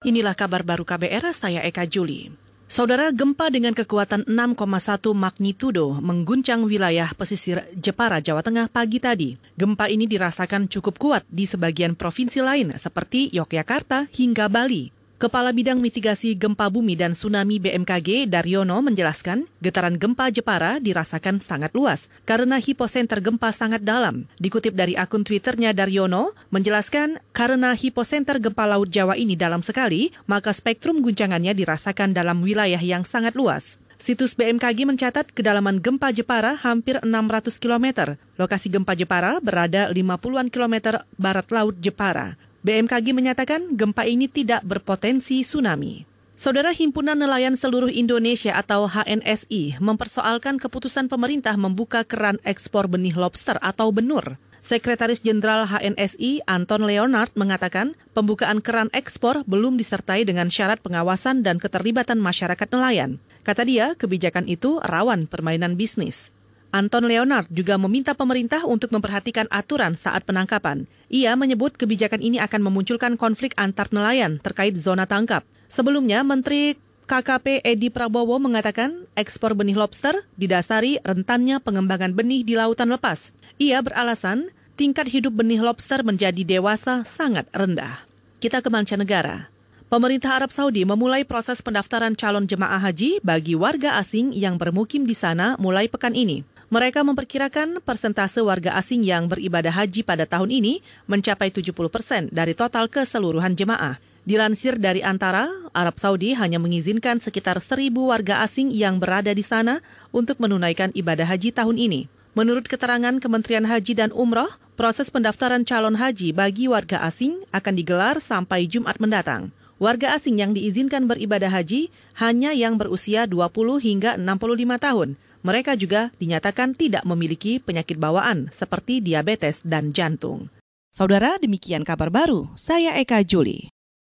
Inilah kabar baru KBR, saya Eka Juli. Saudara, gempa dengan kekuatan 6,1 magnitudo mengguncang wilayah pesisir Jepara, Jawa Tengah pagi tadi. Gempa ini dirasakan cukup kuat di sebagian provinsi lain seperti Yogyakarta hingga Bali. Kepala Bidang Mitigasi Gempa Bumi dan Tsunami BMKG Daryono menjelaskan, getaran gempa Jepara dirasakan sangat luas karena hiposenter gempa sangat dalam. Dikutip dari akun Twitternya Daryono, menjelaskan karena hiposenter gempa Laut Jawa ini dalam sekali, maka spektrum guncangannya dirasakan dalam wilayah yang sangat luas. Situs BMKG mencatat kedalaman gempa Jepara hampir 600 km. Lokasi gempa Jepara berada 50-an kilometer barat laut Jepara. BMKG menyatakan gempa ini tidak berpotensi tsunami. Saudara Himpunan Nelayan Seluruh Indonesia atau HNSI mempersoalkan keputusan pemerintah membuka keran ekspor benih lobster atau benur. Sekretaris Jenderal HNSI Anton Leonard mengatakan pembukaan keran ekspor belum disertai dengan syarat pengawasan dan keterlibatan masyarakat nelayan. Kata dia, kebijakan itu rawan permainan bisnis. Anton Leonard juga meminta pemerintah untuk memperhatikan aturan saat penangkapan. Ia menyebut kebijakan ini akan memunculkan konflik antar nelayan terkait zona tangkap. Sebelumnya, Menteri KKP Edi Prabowo mengatakan ekspor benih lobster didasari rentannya pengembangan benih di lautan lepas. Ia beralasan tingkat hidup benih lobster menjadi dewasa sangat rendah. Kita ke mancanegara. Pemerintah Arab Saudi memulai proses pendaftaran calon jemaah haji bagi warga asing yang bermukim di sana mulai pekan ini. Mereka memperkirakan persentase warga asing yang beribadah haji pada tahun ini mencapai 70 persen dari total keseluruhan jemaah. Dilansir dari antara, Arab Saudi hanya mengizinkan sekitar seribu warga asing yang berada di sana untuk menunaikan ibadah haji tahun ini. Menurut keterangan Kementerian Haji dan Umroh, proses pendaftaran calon haji bagi warga asing akan digelar sampai Jumat mendatang. Warga asing yang diizinkan beribadah haji hanya yang berusia 20 hingga 65 tahun. Mereka juga dinyatakan tidak memiliki penyakit bawaan seperti diabetes dan jantung. Saudara, demikian kabar baru. Saya Eka Juli.